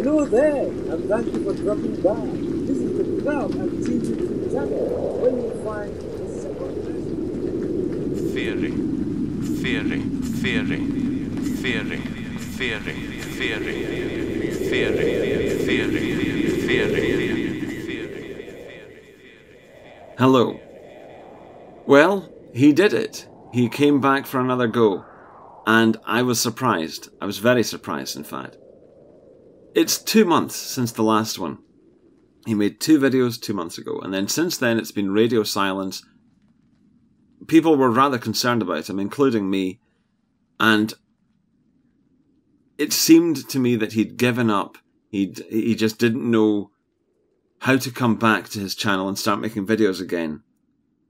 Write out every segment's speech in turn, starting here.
Hello there, and thank you for dropping by. This is the Cloud and TGT channel, where you'll find the second best theory, theory, theory, theory, theory, theory, theory, theory, theory. Hello. Well, he did it. He came back for another go. And I was surprised. I was very surprised, in fact. It's two months since the last one. He made two videos two months ago, and then since then it's been radio silence. People were rather concerned about him, including me, and it seemed to me that he'd given up. He'd, he just didn't know how to come back to his channel and start making videos again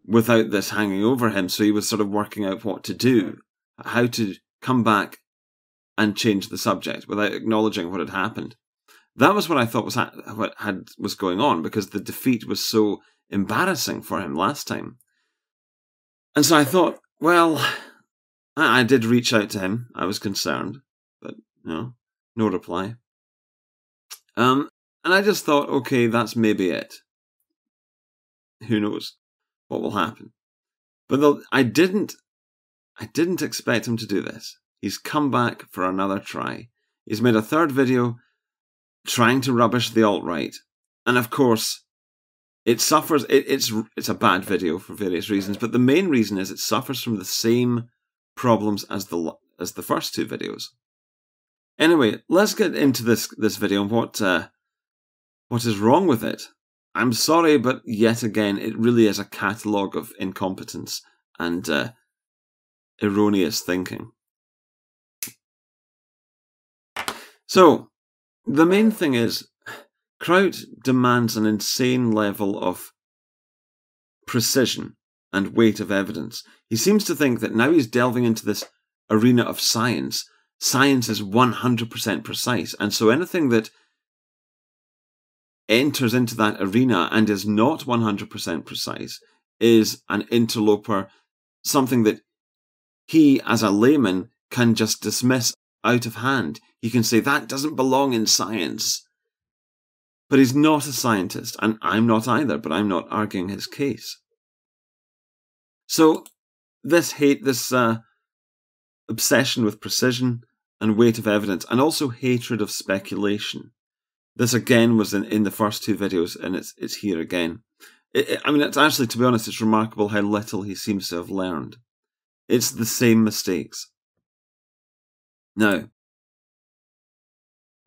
without this hanging over him. So he was sort of working out what to do, how to come back and change the subject without acknowledging what had happened. That was what I thought was ha- what had was going on because the defeat was so embarrassing for him last time. And so I thought, well, I, I did reach out to him. I was concerned, but no, no reply. Um, and I just thought, okay, that's maybe it. Who knows what will happen? But the, I didn't, I didn't expect him to do this. He's come back for another try. He's made a third video trying to rubbish the alt right, and of course, it suffers. It, it's it's a bad video for various reasons, but the main reason is it suffers from the same problems as the as the first two videos. Anyway, let's get into this this video and what uh, what is wrong with it. I'm sorry, but yet again, it really is a catalogue of incompetence and uh, erroneous thinking. So, the main thing is, Kraut demands an insane level of precision and weight of evidence. He seems to think that now he's delving into this arena of science, science is 100% precise. And so anything that enters into that arena and is not 100% precise is an interloper, something that he, as a layman, can just dismiss out of hand. He can say, that doesn't belong in science. But he's not a scientist, and I'm not either, but I'm not arguing his case. So, this hate, this uh, obsession with precision and weight of evidence, and also hatred of speculation. This again was in, in the first two videos, and it's it's here again. It, it, I mean, it's actually, to be honest, it's remarkable how little he seems to have learned. It's the same mistakes. Now,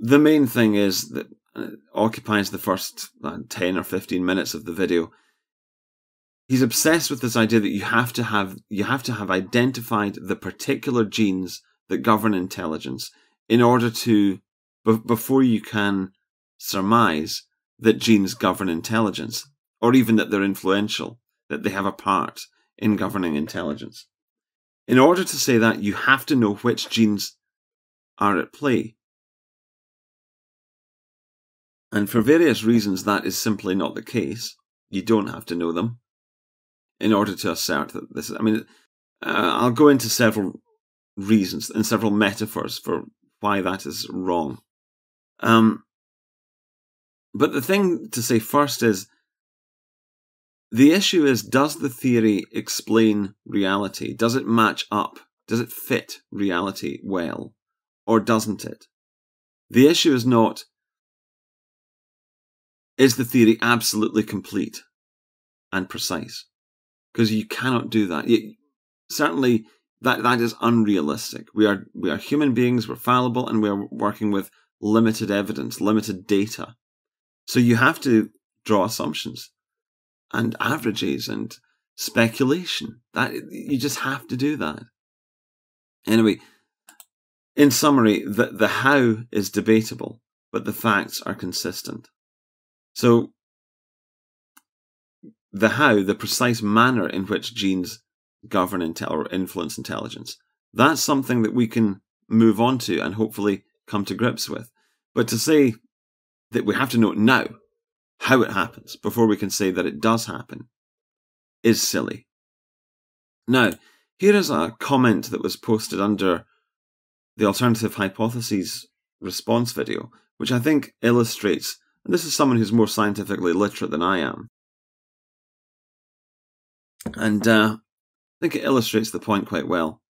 the main thing is that uh, occupies the first uh, 10 or 15 minutes of the video. He's obsessed with this idea that you have to have you have to have identified the particular genes that govern intelligence in order to b- before you can surmise that genes govern intelligence or even that they're influential that they have a part in governing intelligence. In order to say that, you have to know which genes are at play. And for various reasons, that is simply not the case. You don't have to know them in order to assert that this is. I mean, uh, I'll go into several reasons and several metaphors for why that is wrong. Um, but the thing to say first is the issue is does the theory explain reality? Does it match up? Does it fit reality well? Or doesn't it? The issue is not is the theory absolutely complete and precise? Because you cannot do that. You, certainly, that, that is unrealistic. We are, we are human beings, we're fallible, and we are working with limited evidence, limited data. So you have to draw assumptions and averages and speculation. That you just have to do that. Anyway, in summary, the, the how is debatable, but the facts are consistent. So, the how, the precise manner in which genes govern intel- or influence intelligence, that's something that we can move on to and hopefully come to grips with. But to say that we have to know now how it happens before we can say that it does happen is silly. Now, here is a comment that was posted under the alternative hypotheses response video, which I think illustrates, and this is someone who's more scientifically literate than I am. And uh, I think it illustrates the point quite well.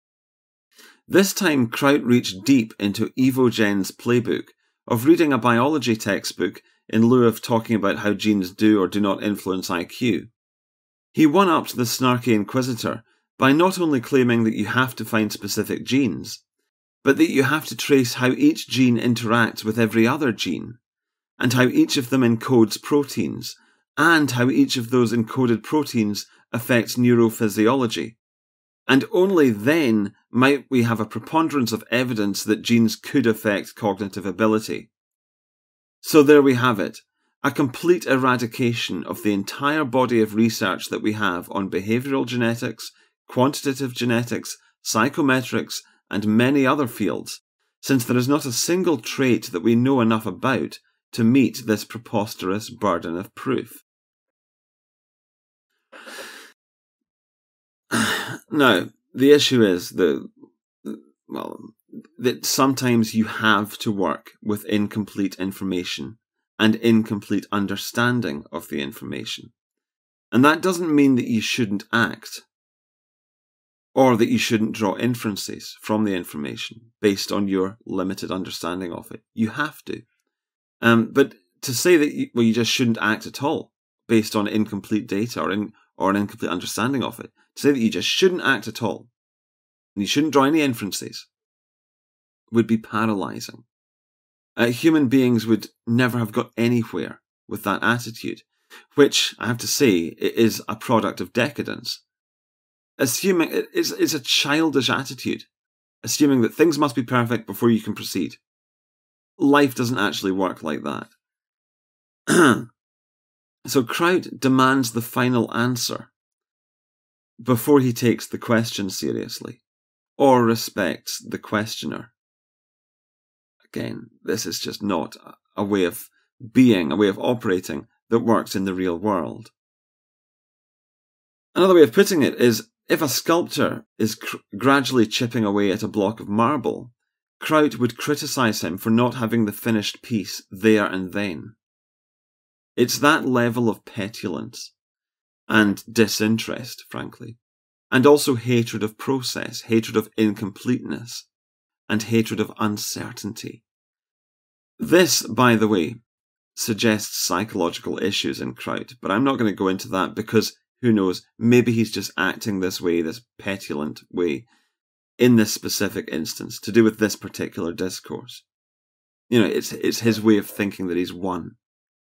This time, Kraut reached deep into Evogen's playbook of reading a biology textbook in lieu of talking about how genes do or do not influence IQ. He one upped the snarky inquisitor by not only claiming that you have to find specific genes, but that you have to trace how each gene interacts with every other gene, and how each of them encodes proteins, and how each of those encoded proteins affects neurophysiology. And only then might we have a preponderance of evidence that genes could affect cognitive ability. So there we have it a complete eradication of the entire body of research that we have on behavioral genetics, quantitative genetics, psychometrics, and many other fields, since there is not a single trait that we know enough about to meet this preposterous burden of proof. now, the issue is that, well, that sometimes you have to work with incomplete information and incomplete understanding of the information. And that doesn't mean that you shouldn't act or that you shouldn't draw inferences from the information based on your limited understanding of it. You have to. Um, but to say that you, well, you just shouldn't act at all based on incomplete data or, in, or an incomplete understanding of it, to say that you just shouldn't act at all and you shouldn't draw any inferences would be paralyzing. Uh, human beings would never have got anywhere with that attitude, which I have to say is a product of decadence. Assuming it's, it's a childish attitude, assuming that things must be perfect before you can proceed. Life doesn't actually work like that. so Kraut demands the final answer before he takes the question seriously or respects the questioner again, this is just not a way of being, a way of operating that works in the real world. Another way of putting it is if a sculptor is cr- gradually chipping away at a block of marble, Kraut would criticize him for not having the finished piece there and then. It's that level of petulance and disinterest, frankly, and also hatred of process, hatred of incompleteness, and hatred of uncertainty. This, by the way, suggests psychological issues in Kraut, but I'm not going to go into that because who knows, maybe he's just acting this way, this petulant way, in this specific instance, to do with this particular discourse. You know, it's, it's his way of thinking that he's won,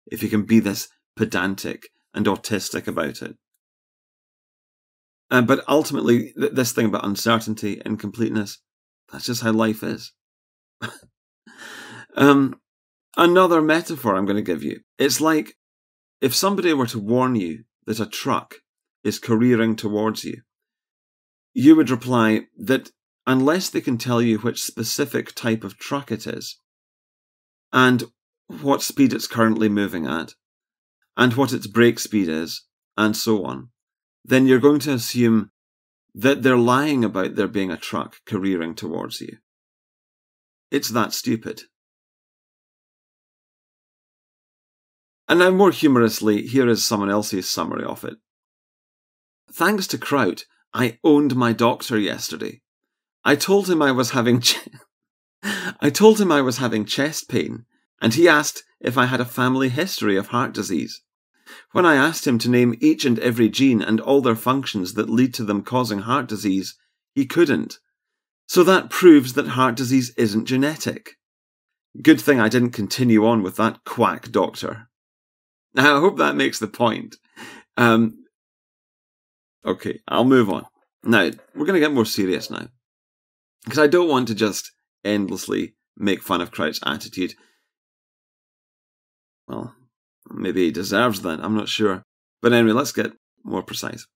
if he can be this pedantic and autistic about it. Uh, but ultimately, th- this thing about uncertainty, incompleteness, that's just how life is. um, another metaphor I'm going to give you. It's like if somebody were to warn you that a truck is careering towards you, you would reply that unless they can tell you which specific type of truck it is, and what speed it's currently moving at, and what its brake speed is, and so on, then you're going to assume that they're lying about there being a truck careering towards you. It's that stupid. And now, more humorously, here is someone else's summary of it. Thanks to Kraut, I owned my doctor yesterday. I told him I was having ch- I told him I was having chest pain, and he asked if I had a family history of heart disease. When I asked him to name each and every gene and all their functions that lead to them causing heart disease, he couldn't. So that proves that heart disease isn't genetic. Good thing I didn't continue on with that quack doctor. Now, I hope that makes the point. Um, okay, I'll move on. Now, we're going to get more serious now. Because I don't want to just endlessly make fun of Kraut's attitude. Well, Maybe he deserves that, I'm not sure. But anyway, let's get more precise.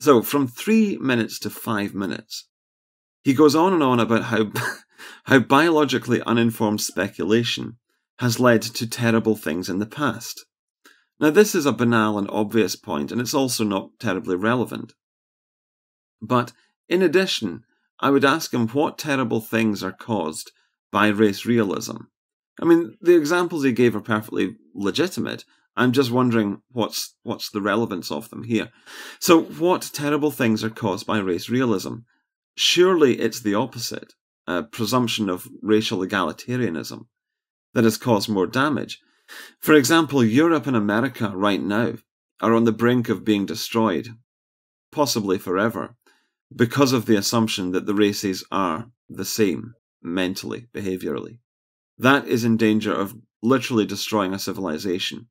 So, from three minutes to five minutes, he goes on and on about how, how biologically uninformed speculation has led to terrible things in the past. Now, this is a banal and obvious point, and it's also not terribly relevant. But in addition, I would ask him what terrible things are caused by race realism, I mean, the examples he gave are perfectly legitimate. I'm just wondering what's what's the relevance of them here. So, what terrible things are caused by race realism? Surely it's the opposite, a presumption of racial egalitarianism, that has caused more damage. For example, Europe and America right now are on the brink of being destroyed, possibly forever, because of the assumption that the races are the same mentally, behaviorally. That is in danger of literally destroying a civilization.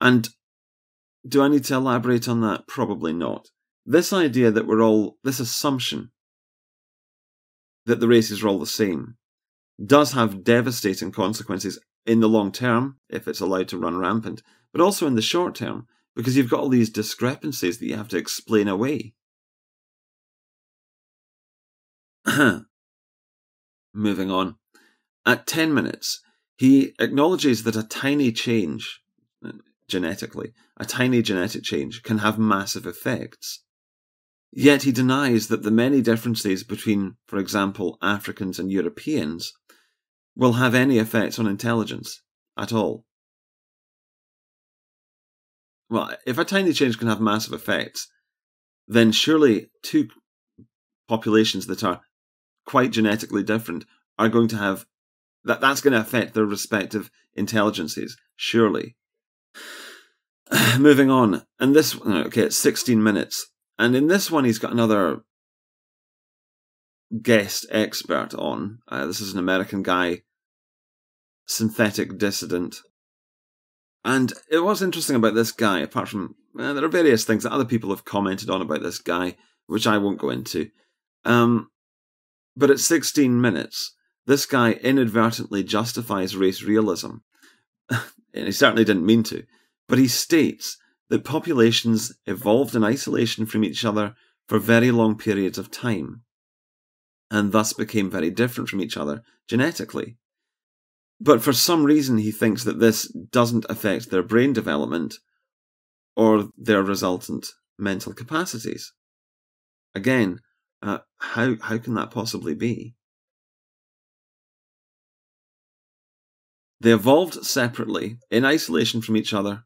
And do I need to elaborate on that? Probably not. This idea that we're all, this assumption that the races are all the same, does have devastating consequences in the long term, if it's allowed to run rampant, but also in the short term, because you've got all these discrepancies that you have to explain away. Moving on. At 10 minutes, he acknowledges that a tiny change, uh, genetically, a tiny genetic change can have massive effects. Yet he denies that the many differences between, for example, Africans and Europeans will have any effects on intelligence at all. Well, if a tiny change can have massive effects, then surely two populations that are quite genetically different are going to have that that's going to affect their respective intelligences surely. Moving on. And this okay it's 16 minutes. And in this one he's got another guest expert on. Uh, this is an american guy synthetic dissident. And it was interesting about this guy apart from uh, there are various things that other people have commented on about this guy which i won't go into. Um, but at 16 minutes, this guy inadvertently justifies race realism. and he certainly didn't mean to. But he states that populations evolved in isolation from each other for very long periods of time, and thus became very different from each other genetically. But for some reason, he thinks that this doesn't affect their brain development or their resultant mental capacities. Again, uh, how how can that possibly be? They evolved separately, in isolation from each other,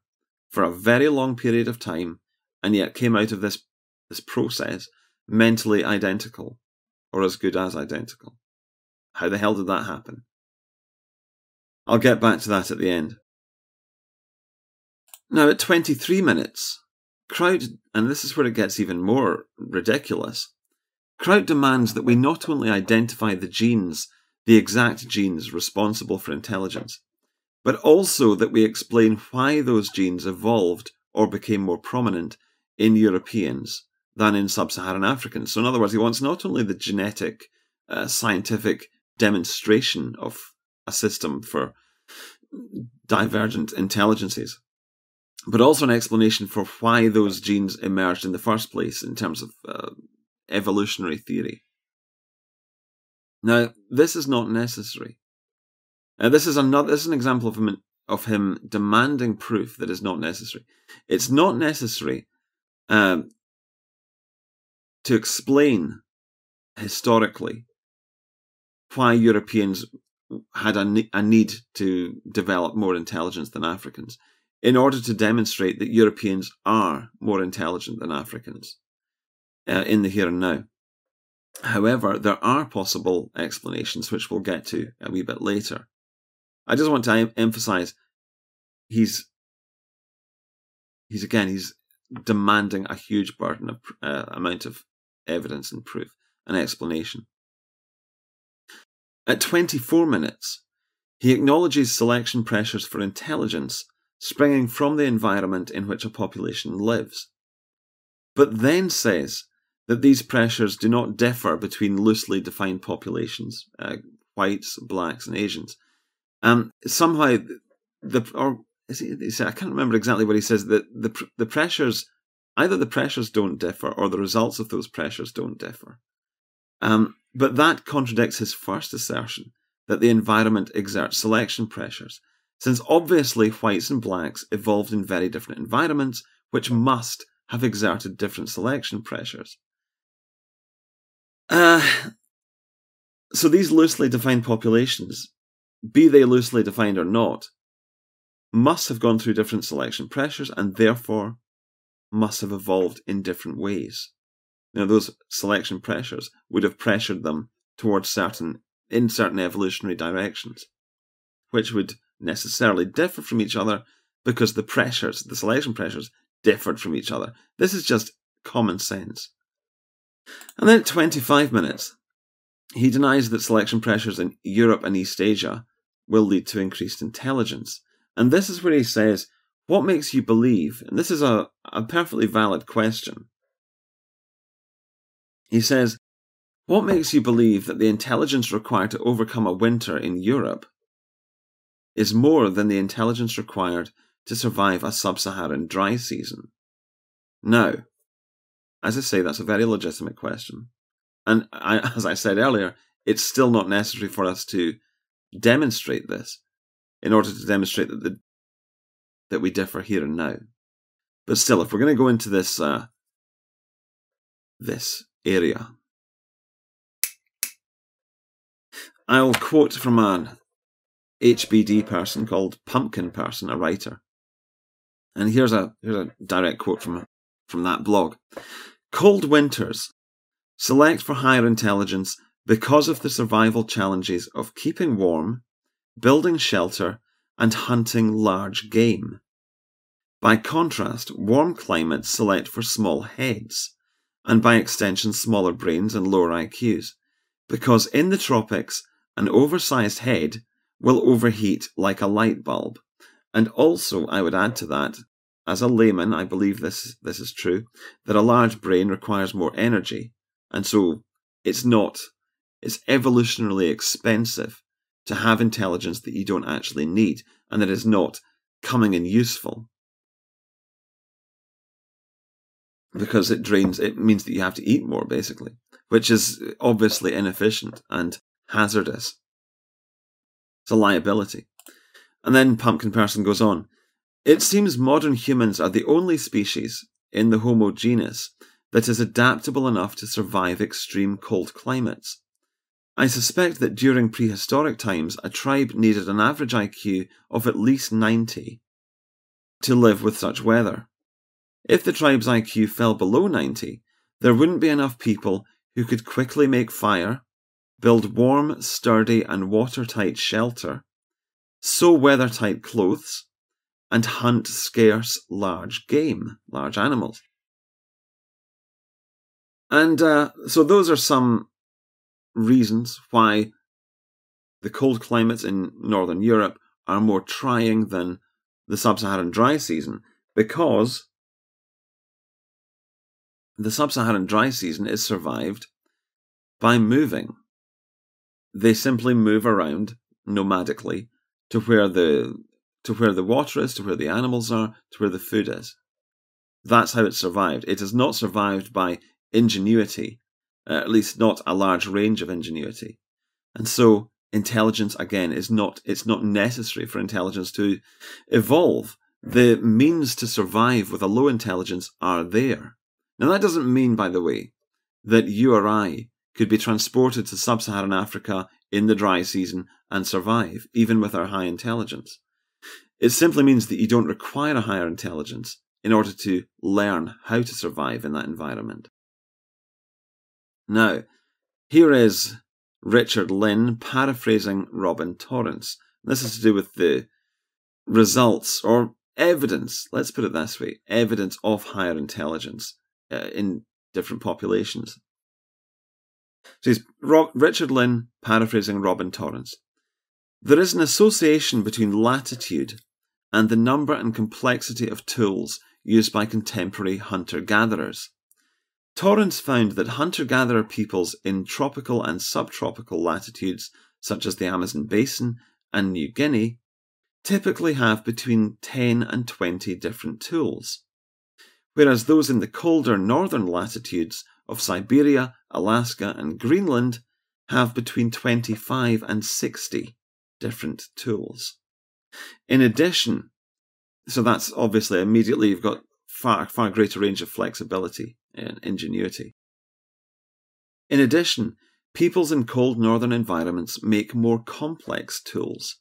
for a very long period of time, and yet came out of this this process mentally identical, or as good as identical. How the hell did that happen? I'll get back to that at the end. Now, at 23 minutes, Kraut, and this is where it gets even more ridiculous, Kraut demands that we not only identify the genes, the exact genes responsible for intelligence, but also that we explain why those genes evolved or became more prominent in Europeans than in sub Saharan Africans. So, in other words, he wants not only the genetic, uh, scientific demonstration of a system for divergent intelligences, but also an explanation for why those genes emerged in the first place in terms of uh, evolutionary theory. Now, this is not necessary. Uh, this is another. This is an example of him of him demanding proof that is not necessary. It's not necessary um, to explain historically why Europeans had a, a need to develop more intelligence than Africans in order to demonstrate that Europeans are more intelligent than Africans uh, in the here and now. However, there are possible explanations, which we'll get to a wee bit later. I just want to em- emphasize he's he's again he's demanding a huge burden of uh, amount of evidence and proof and explanation. At 24 minutes, he acknowledges selection pressures for intelligence springing from the environment in which a population lives, but then says that these pressures do not differ between loosely defined populations, uh, whites, blacks, and Asians. Um, somehow, the or he I can't remember exactly what he says that the the pressures either the pressures don't differ or the results of those pressures don't differ. Um, but that contradicts his first assertion that the environment exerts selection pressures, since obviously whites and blacks evolved in very different environments, which must have exerted different selection pressures. Uh, so these loosely defined populations be they loosely defined or not, must have gone through different selection pressures and therefore must have evolved in different ways. Now, those selection pressures would have pressured them towards certain, in certain evolutionary directions, which would necessarily differ from each other because the pressures, the selection pressures, differed from each other. This is just common sense. And then at 25 minutes, he denies that selection pressures in Europe and East Asia will lead to increased intelligence. And this is where he says, What makes you believe? And this is a, a perfectly valid question. He says, What makes you believe that the intelligence required to overcome a winter in Europe is more than the intelligence required to survive a sub Saharan dry season? Now, as I say, that's a very legitimate question. And I, as I said earlier, it's still not necessary for us to demonstrate this in order to demonstrate that the, that we differ here and now. But still, if we're going to go into this uh, this area, I'll quote from an HBD person called Pumpkin Person, a writer, and here's a here's a direct quote from from that blog. Cold winters select for higher intelligence because of the survival challenges of keeping warm, building shelter, and hunting large game. By contrast, warm climates select for small heads, and by extension, smaller brains and lower IQs, because in the tropics, an oversized head will overheat like a light bulb. And also, I would add to that, as a layman, I believe this, this is true, that a large brain requires more energy, and so it's not, it's evolutionarily expensive to have intelligence that you don't actually need, and that is not coming in useful. Because it drains, it means that you have to eat more, basically, which is obviously inefficient and hazardous. It's a liability. And then Pumpkin Person goes on. It seems modern humans are the only species in the Homo genus that is adaptable enough to survive extreme cold climates. I suspect that during prehistoric times, a tribe needed an average IQ of at least 90 to live with such weather. If the tribe's IQ fell below 90, there wouldn't be enough people who could quickly make fire, build warm, sturdy, and watertight shelter, sew weather-tight clothes, and hunt scarce large game, large animals. And uh, so those are some reasons why the cold climates in northern Europe are more trying than the sub-Saharan dry season because the sub-Saharan dry season is survived by moving. They simply move around nomadically to where the to where the water is, to where the animals are, to where the food is. That's how it survived. It has not survived by ingenuity, uh, at least not a large range of ingenuity. And so intelligence again is not it's not necessary for intelligence to evolve. The means to survive with a low intelligence are there. Now that doesn't mean, by the way, that you or I could be transported to sub-Saharan Africa in the dry season and survive, even with our high intelligence. It simply means that you don't require a higher intelligence in order to learn how to survive in that environment. Now, here is Richard Lynn paraphrasing Robin Torrence. This is to do with the results or evidence, let's put it this way evidence of higher intelligence uh, in different populations. So he's Richard Lynn paraphrasing Robin Torrence. There is an association between latitude and the number and complexity of tools used by contemporary hunter gatherers. Torrence found that hunter gatherer peoples in tropical and subtropical latitudes, such as the Amazon basin and New Guinea, typically have between 10 and 20 different tools, whereas those in the colder northern latitudes of Siberia, Alaska, and Greenland have between 25 and 60 different tools. In addition, so that's obviously immediately you've got far, far greater range of flexibility and ingenuity. In addition, peoples in cold northern environments make more complex tools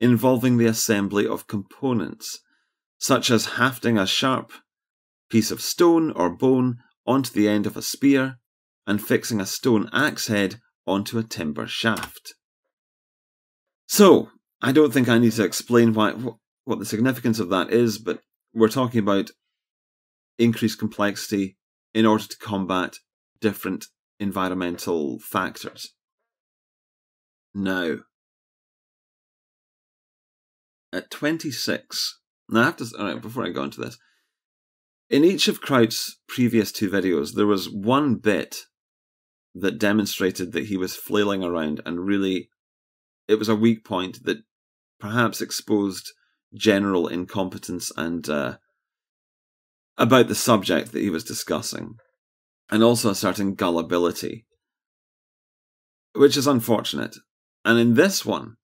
involving the assembly of components, such as hafting a sharp piece of stone or bone onto the end of a spear and fixing a stone axe head onto a timber shaft. So, I don't think I need to explain why what the significance of that is, but we're talking about increased complexity in order to combat different environmental factors. Now, at 26, now I have to, all right, before I go into this, in each of Kraut's previous two videos, there was one bit that demonstrated that he was flailing around and really, it was a weak point that perhaps exposed general incompetence and uh, about the subject that he was discussing, and also a certain gullibility, which is unfortunate. And in this one,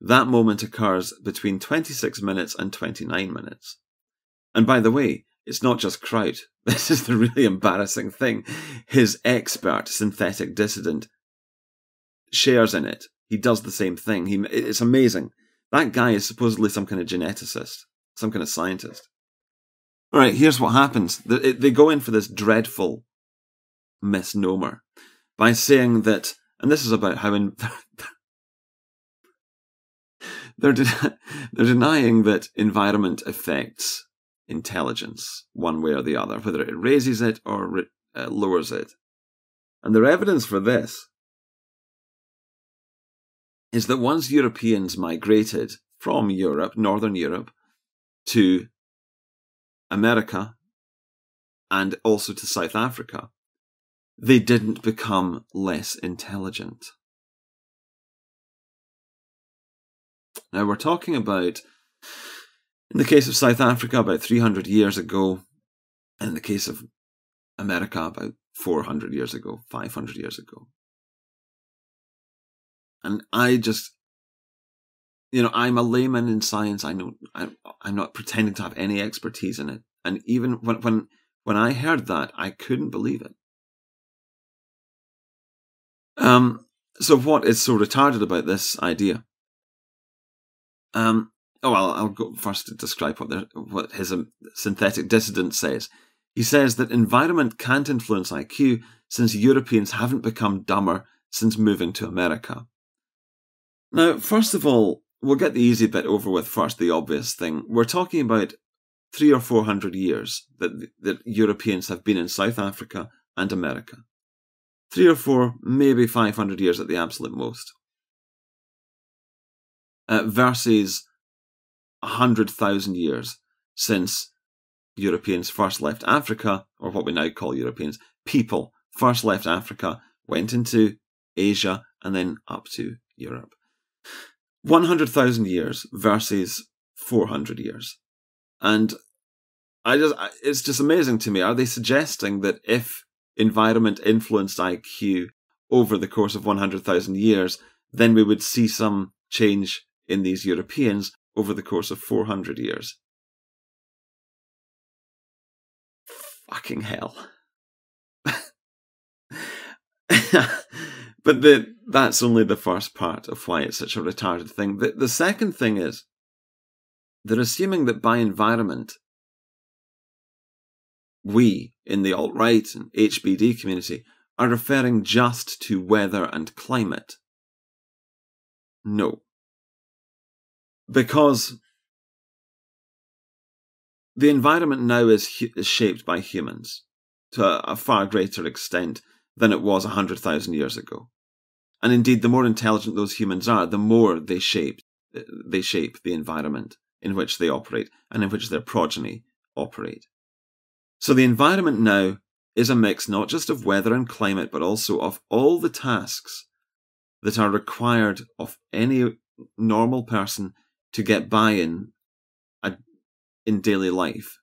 that moment occurs between 26 minutes and 29 minutes. And by the way, it's not just Kraut. This is the really embarrassing thing. His expert synthetic dissident shares in it. He does the same thing. He, it's amazing. That guy is supposedly some kind of geneticist, some kind of scientist. All right, here's what happens. They go in for this dreadful misnomer by saying that, and this is about how in, they're, de- they're denying that environment affects intelligence one way or the other, whether it raises it or re- uh, lowers it. And their evidence for this is that once Europeans migrated from Europe, Northern Europe, to America and also to South Africa, they didn't become less intelligent. Now, we're talking about, in the case of South Africa, about 300 years ago, in the case of America, about 400 years ago, 500 years ago. And I just, you know, I'm a layman in science. I know I'm, I'm not pretending to have any expertise in it. And even when, when, when I heard that, I couldn't believe it. Um, so what is so retarded about this idea? Um, oh, well, I'll go first to describe what, the, what his um, synthetic dissident says. He says that environment can't influence IQ since Europeans haven't become dumber since moving to America. Now, first of all, we'll get the easy bit over with first, the obvious thing. We're talking about three or four hundred years that, that Europeans have been in South Africa and America. Three or four, maybe 500 years at the absolute most. Uh, versus 100,000 years since Europeans first left Africa, or what we now call Europeans, people first left Africa, went into Asia, and then up to Europe. 100,000 years versus 400 years. And I just, it's just amazing to me. Are they suggesting that if environment influenced IQ over the course of 100,000 years, then we would see some change in these Europeans over the course of 400 years? Fucking hell. But the, that's only the first part of why it's such a retarded thing. The, the second thing is they're assuming that by environment, we in the alt right and HBD community are referring just to weather and climate. No. Because the environment now is, is shaped by humans to a, a far greater extent than it was 100,000 years ago. And indeed, the more intelligent those humans are, the more they shape, they shape the environment in which they operate and in which their progeny operate. So the environment now is a mix not just of weather and climate, but also of all the tasks that are required of any normal person to get by in in daily life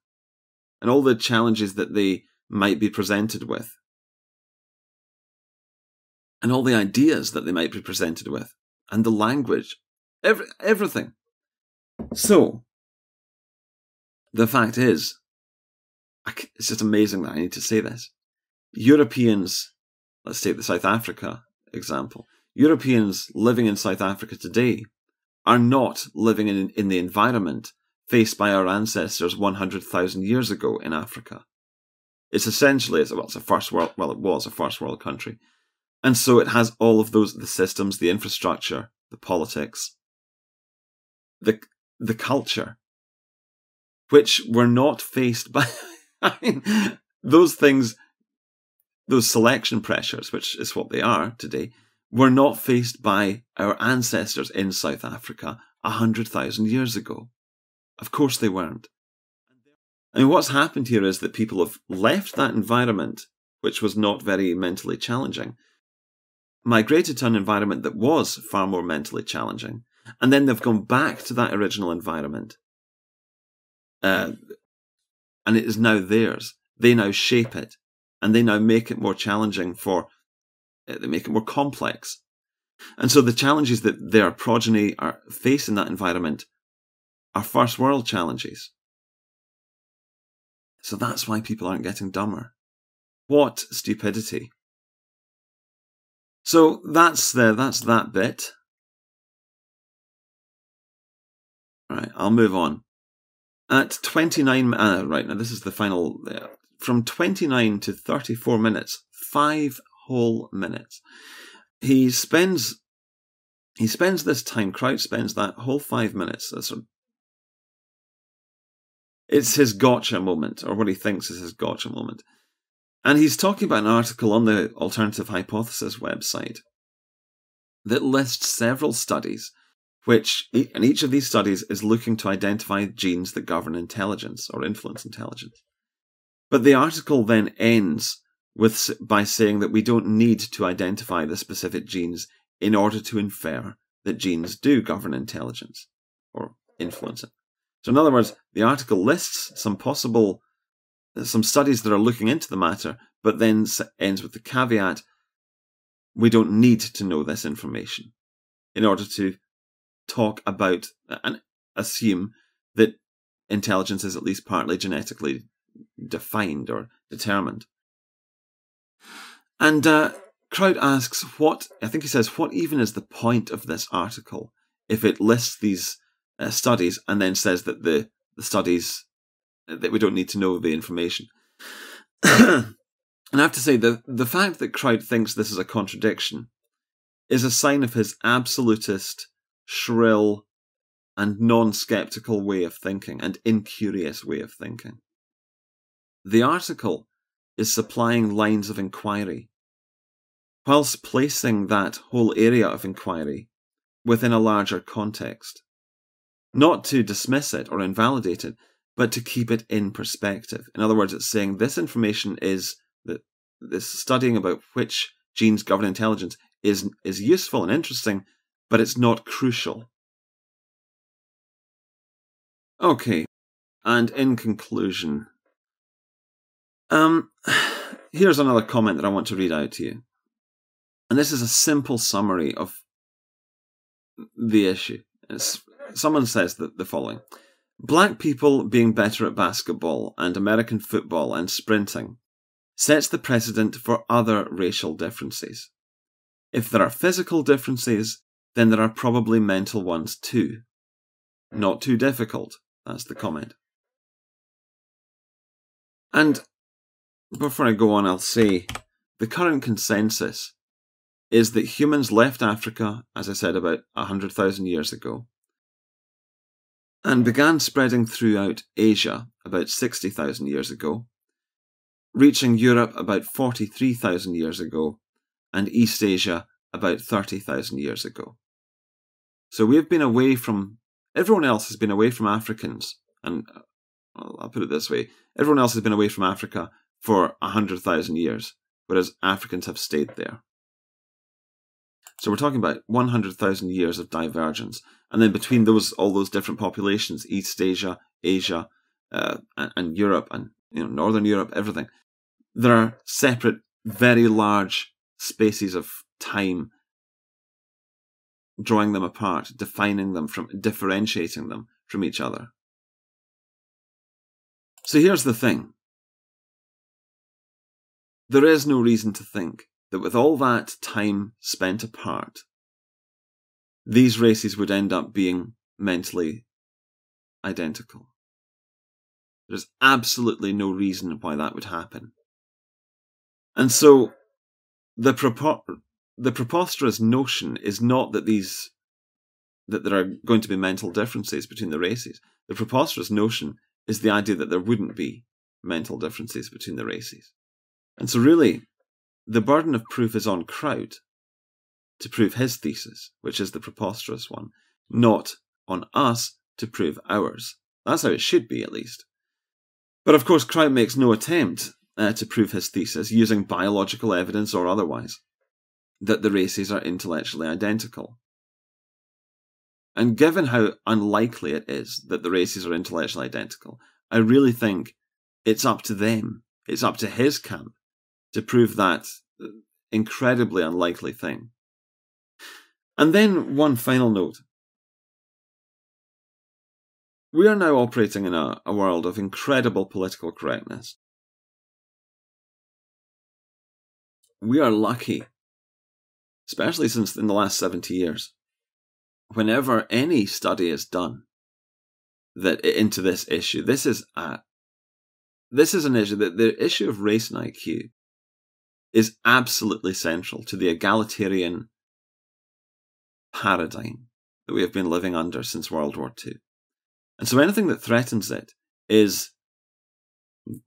and all the challenges that they might be presented with and all the ideas that they might be presented with, and the language, every, everything. So, the fact is, it's just amazing that I need to say this. Europeans, let's take the South Africa example. Europeans living in South Africa today are not living in, in the environment faced by our ancestors 100,000 years ago in Africa. It's essentially, well, it's a first world, well, it was a first world country. And so it has all of those, the systems, the infrastructure, the politics, the, the culture, which were not faced by, I mean, those things, those selection pressures, which is what they are today, were not faced by our ancestors in South Africa a hundred thousand years ago. Of course they weren't. I mean, what's happened here is that people have left that environment, which was not very mentally challenging, migrated to an environment that was far more mentally challenging, and then they've gone back to that original environment. Uh, and it is now theirs. They now shape it, and they now make it more challenging for, uh, they make it more complex. And so the challenges that their progeny are face in that environment are first world challenges. So that's why people aren't getting dumber. What stupidity. So that's the, that's that bit. Right, I'll move on. At 29, uh, right, now this is the final, uh, from 29 to 34 minutes, five whole minutes. He spends, he spends this time, Kraut spends that whole five minutes, uh, sort of it's his gotcha moment, or what he thinks is his gotcha moment. And he's talking about an article on the Alternative Hypothesis website that lists several studies, which, and each of these studies is looking to identify genes that govern intelligence or influence intelligence. But the article then ends with by saying that we don't need to identify the specific genes in order to infer that genes do govern intelligence or influence it. So, in other words, the article lists some possible, some studies that are looking into the matter, but then ends with the caveat we don't need to know this information in order to talk about and assume that intelligence is at least partly genetically defined or determined. And uh, Kraut asks, what, I think he says, what even is the point of this article if it lists these uh, studies and then says that the, the studies that we don't need to know the information. and I have to say the the fact that Kraut thinks this is a contradiction is a sign of his absolutist, shrill, and non-skeptical way of thinking and incurious way of thinking. The article is supplying lines of inquiry, whilst placing that whole area of inquiry within a larger context not to dismiss it or invalidate it, but to keep it in perspective. In other words, it's saying this information is that this studying about which genes govern intelligence is is useful and interesting, but it's not crucial. Okay, and in conclusion, um, here's another comment that I want to read out to you, and this is a simple summary of the issue. It's someone says that the following Black people being better at basketball and American football and sprinting sets the precedent for other racial differences. If there are physical differences, then there are probably mental ones too. Not too difficult, that's the comment. And before I go on, I'll say the current consensus is that humans left Africa, as I said, about 100,000 years ago, and began spreading throughout Asia about 60,000 years ago, reaching Europe about 43,000 years ago, and East Asia about 30,000 years ago. So we've been away from, everyone else has been away from Africans, and uh, I'll put it this way everyone else has been away from Africa for 100,000 years, whereas Africans have stayed there. So we're talking about 100,000 years of divergence. And then between those, all those different populations, East Asia, Asia, uh, and, and Europe, and you know, Northern Europe, everything, there are separate, very large spaces of time drawing them apart, defining them from, differentiating them from each other. So here's the thing. There is no reason to think that with all that time spent apart, these races would end up being mentally identical. There's absolutely no reason why that would happen. And so the the preposterous notion is not that these that there are going to be mental differences between the races. The preposterous notion is the idea that there wouldn't be mental differences between the races. And so really the burden of proof is on Kraut to prove his thesis, which is the preposterous one, not on us to prove ours. That's how it should be, at least. But of course, Kraut makes no attempt uh, to prove his thesis using biological evidence or otherwise that the races are intellectually identical. And given how unlikely it is that the races are intellectually identical, I really think it's up to them, it's up to his camp to prove that incredibly unlikely thing. And then one final note. We are now operating in a, a world of incredible political correctness. We are lucky, especially since in the last 70 years, whenever any study is done that into this issue, this is a this is an issue that the issue of race and IQ is absolutely central to the egalitarian paradigm that we have been living under since World War II. And so anything that threatens it is,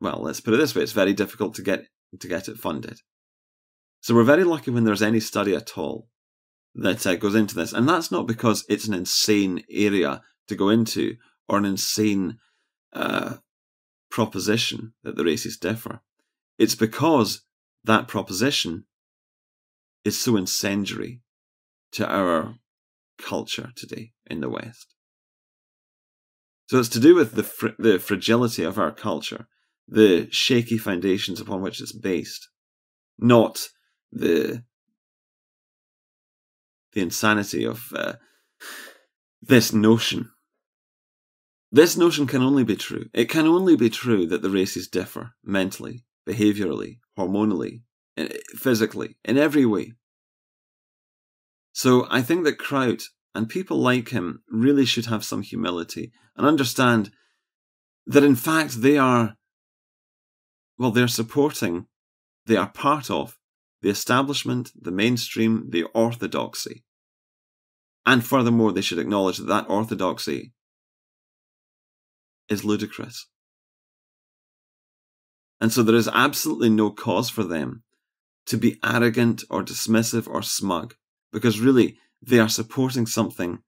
well, let's put it this way, it's very difficult to get, to get it funded. So we're very lucky when there's any study at all that uh, goes into this. And that's not because it's an insane area to go into or an insane uh, proposition that the races differ. It's because that proposition is so incendiary to our culture today in the West. So it's to do with the fr- the fragility of our culture, the shaky foundations upon which it's based, not the the insanity of uh, this notion. This notion can only be true. It can only be true that the races differ mentally, behaviorally, hormonally, physically, in every way. So I think that Kraut and people like him really should have some humility and understand that in fact they are, well, they're supporting, they are part of the establishment, the mainstream, the orthodoxy. And furthermore, they should acknowledge that that orthodoxy is ludicrous. And so there is absolutely no cause for them to be arrogant or dismissive or smug, because really they are supporting something,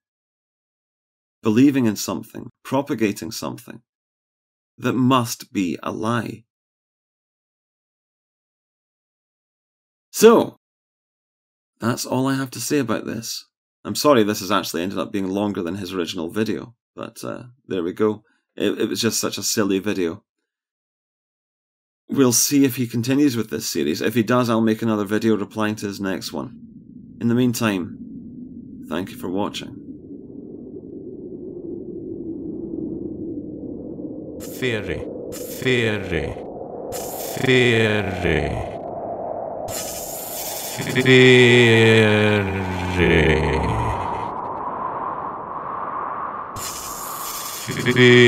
believing in something, propagating something that must be a lie. So, that's all I have to say about this. I'm sorry this has actually ended up being longer than his original video, but uh, there we go. It, it was just such a silly video. We'll see if he continues with this series. If he does, I'll make another video replying to his next one. In the meantime, thank you for watching. Theory, theory, theory, theory, theory.